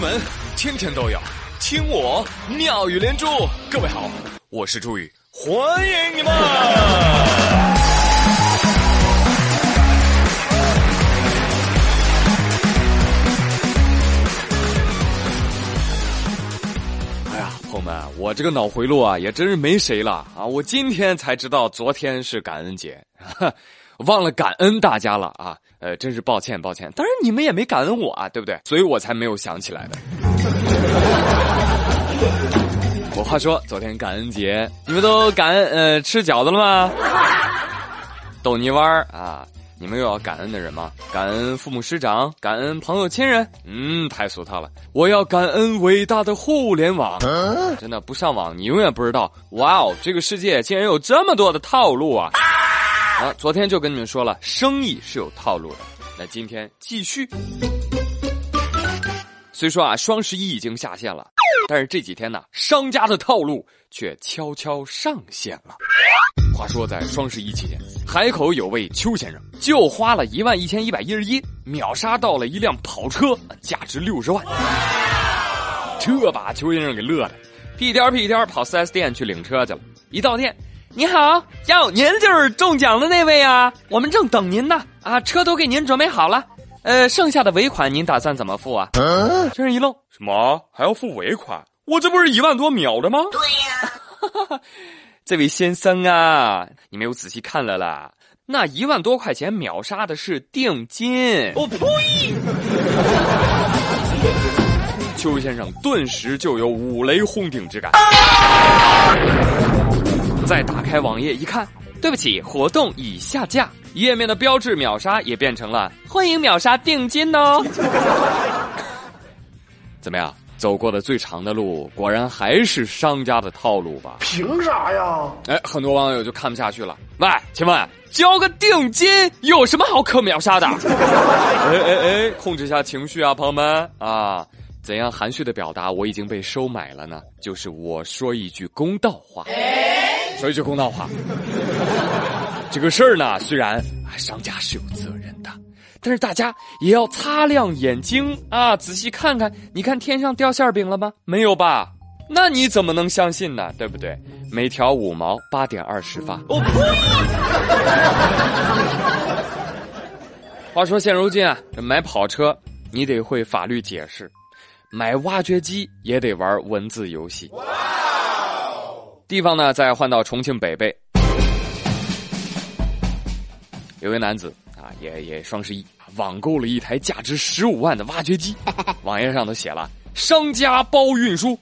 闻天天都有，听我妙语连珠。各位好，我是朱宇，欢迎你们！哎呀，朋友们，我这个脑回路啊，也真是没谁了啊！我今天才知道，昨天是感恩节，忘了感恩大家了啊！呃，真是抱歉，抱歉。当然你们也没感恩我啊，对不对？所以我才没有想起来的。我话说，昨天感恩节，你们都感恩呃吃饺子了吗？逗你玩儿啊！你们有要感恩的人吗？感恩父母师长，感恩朋友亲人。嗯，太俗套了。我要感恩伟大的互联网。真的不上网，你永远不知道。哇哦，这个世界竟然有这么多的套路啊！啊，昨天就跟你们说了，生意是有套路的。那今天继续。虽说啊，双十一已经下线了，但是这几天呢，商家的套路却悄悄上线了。话说，在双十一期间，海口有位邱先生就花了一万一千一百一十一，秒杀到了一辆跑车，价值六十万。这把邱先生给乐的，屁颠屁颠跑 4S 店去领车去了。一到店。你好，哟，您就是中奖的那位啊！我们正等您呢，啊，车都给您准备好了，呃，剩下的尾款您打算怎么付啊？先生一愣，什么还要付尾款？我这不是一万多秒的吗？对呀，这位先生啊，你没有仔细看了啦，那一万多块钱秒杀的是定金。我呸！邱先生顿时就有五雷轰顶之感。再打开网页一看，对不起，活动已下架。页面的标志秒杀也变成了欢迎秒杀定金哦。怎么样？走过的最长的路，果然还是商家的套路吧？凭啥呀？哎，很多网友就看不下去了。喂，请问交个定金有什么好可秒杀的？哎哎哎，控制一下情绪啊，朋友们啊！怎样含蓄的表达我已经被收买了呢？就是我说一句公道话。说一句公道话，这个事儿呢，虽然商家是有责任的，但是大家也要擦亮眼睛啊，仔细看看。你看天上掉馅饼了吗？没有吧？那你怎么能相信呢？对不对？每条五毛，八点二十发。我呸！话说现如今啊，买跑车你得会法律解释，买挖掘机也得玩文字游戏。地方呢，再换到重庆北碚，有位男子啊，也也双十一网购了一台价值十五万的挖掘机，网页上都写了商家包运输，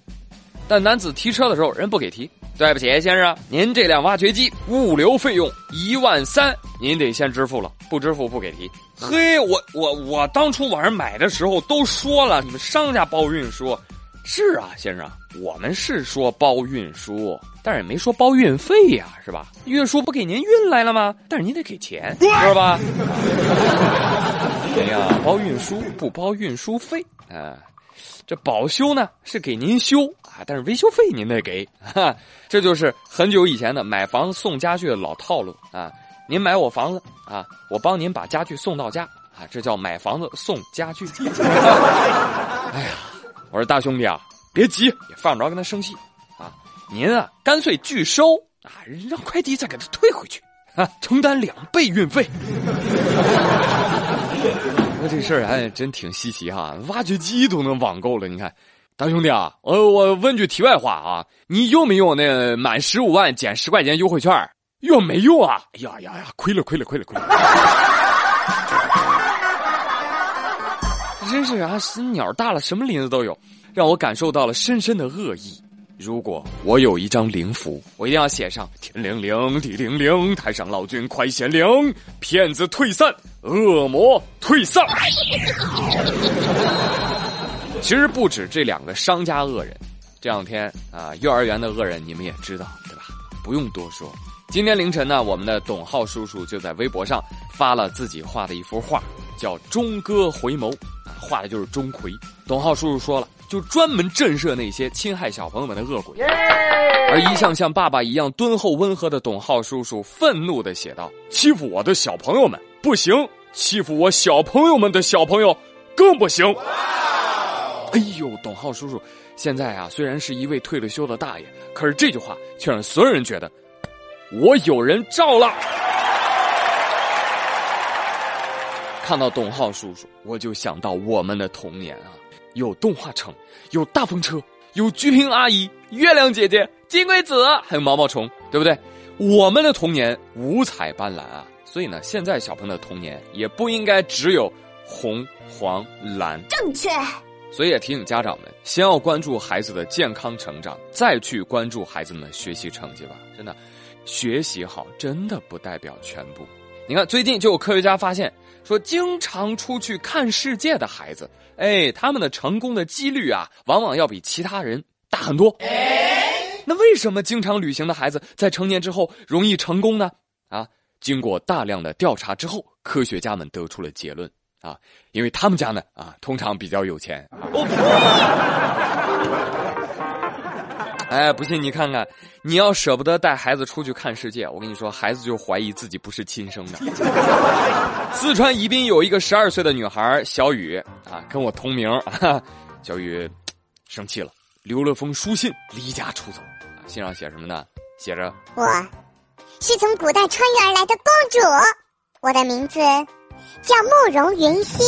但男子提车的时候人不给提，对不起先生，您这辆挖掘机物流费用一万三，您得先支付了，不支付不给提。嘿，我我我当初网上买的时候都说了，你们商家包运输。是啊，先生，我们是说包运输，但是也没说包运费呀，是吧？运输不给您运来了吗？但是您得给钱，知道吧？哎呀，包运输不包运输费啊？这保修呢是给您修啊，但是维修费您得给，哈，这就是很久以前的买房送家具的老套路啊！您买我房子啊，我帮您把家具送到家啊，这叫买房子送家具。哎呀。我说大兄弟啊，别急，也犯不着跟他生气啊。您啊，干脆拒收啊，让快递再给他退回去啊，承担两倍运费。说这事儿还真挺稀奇哈，挖掘机都能网购了。你看，大兄弟啊，我我问句题外话啊，你用没用那满十五万减十块钱优惠券？用没用啊？哎呀呀呀，亏了亏了亏了亏了。真是啊，鸟大了，什么林子都有，让我感受到了深深的恶意。如果我有一张灵符，我一定要写上“天灵灵，地灵灵，太上老君快显灵，骗子退散，恶魔退散。”其实不止这两个商家恶人，这两天啊，幼儿园的恶人你们也知道对吧？不用多说。今天凌晨呢，我们的董浩叔叔就在微博上发了自己画的一幅画，叫《钟哥回眸》。画的就是钟馗，董浩叔叔说了，就专门震慑那些侵害小朋友们的恶鬼。而一向像爸爸一样敦厚温和的董浩叔叔愤怒的写道：“欺负我的小朋友们不行，欺负我小朋友们的小朋友更不行。”哎呦，董浩叔叔，现在啊虽然是一位退了休的大爷，可是这句话却让所有人觉得我有人照了。看到董浩叔叔，我就想到我们的童年啊，有动画城，有大风车，有鞠萍阿姨、月亮姐姐、金龟子，还有毛毛虫，对不对？我们的童年五彩斑斓啊，所以呢，现在小朋友的童年也不应该只有红、黄、蓝。正确。所以也提醒家长们，先要关注孩子的健康成长，再去关注孩子们的学习成绩吧。真的，学习好真的不代表全部。你看，最近就有科学家发现。说经常出去看世界的孩子，哎，他们的成功的几率啊，往往要比其他人大很多。那为什么经常旅行的孩子在成年之后容易成功呢？啊，经过大量的调查之后，科学家们得出了结论啊，因为他们家呢啊，通常比较有钱。哎，不信你看看，你要舍不得带孩子出去看世界，我跟你说，孩子就怀疑自己不是亲生的。四川宜宾有一个十二岁的女孩小雨啊，跟我同名。小雨生气了，留了封书信离家出走。信上写什么呢？写着：“我是从古代穿越而来的公主，我的名字叫慕容云溪。”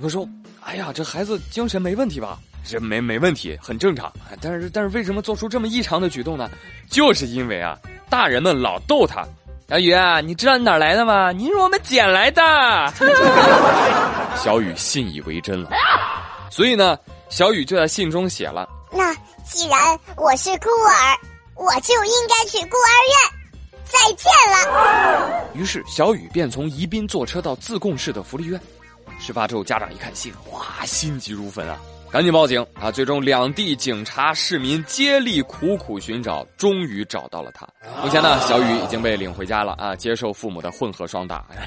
我说。哎呀，这孩子精神没问题吧？这没没问题，很正常。但是但是，为什么做出这么异常的举动呢？就是因为啊，大人们老逗他。小雨啊，你知道你哪来的吗？你是我们捡来的。小雨信以为真了，所以呢，小雨就在信中写了：那既然我是孤儿，我就应该去孤儿院。再见了。于是小雨便从宜宾坐车到自贡市的福利院。事发之后，家长一看心，哇，心急如焚啊，赶紧报警啊！最终，两地警察、市民接力苦苦寻找，终于找到了他。目前呢，小雨已经被领回家了啊，接受父母的混合双打。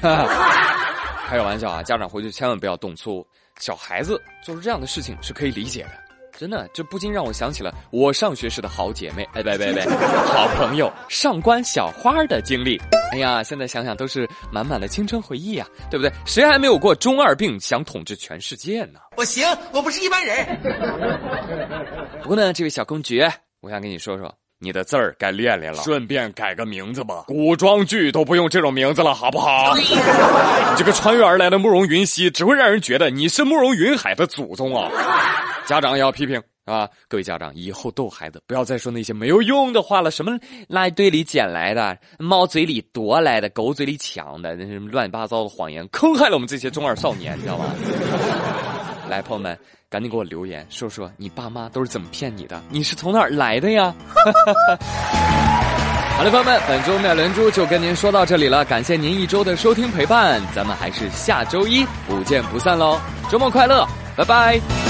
开个玩笑啊，家长回去千万不要动粗，小孩子做出这样的事情是可以理解的。真的，这不禁让我想起了我上学时的好姐妹，哎，别别别，好朋友上官小花的经历。哎呀，现在想想都是满满的青春回忆呀，对不对？谁还没有过中二病，想统治全世界呢？我行，我不是一般人。不过呢，这位小公爵，我想跟你说说，你的字儿该练练了，顺便改个名字吧。古装剧都不用这种名字了，好不好？你这个穿越而来的慕容云溪，只会让人觉得你是慕容云海的祖宗啊。家长也要批评啊！各位家长，以后逗孩子不要再说那些没有用的话了。什么垃圾堆里捡来的，猫嘴里夺来的，狗嘴里抢的，那什么乱七八糟的谎言，坑害了我们这些中二少年，你知道吗？来，朋友们，赶紧给我留言，说说你爸妈都是怎么骗你的？你是从哪儿来的呀？好了，朋友们，本周妙连珠就跟您说到这里了，感谢您一周的收听陪伴，咱们还是下周一不见不散喽！周末快乐，拜拜。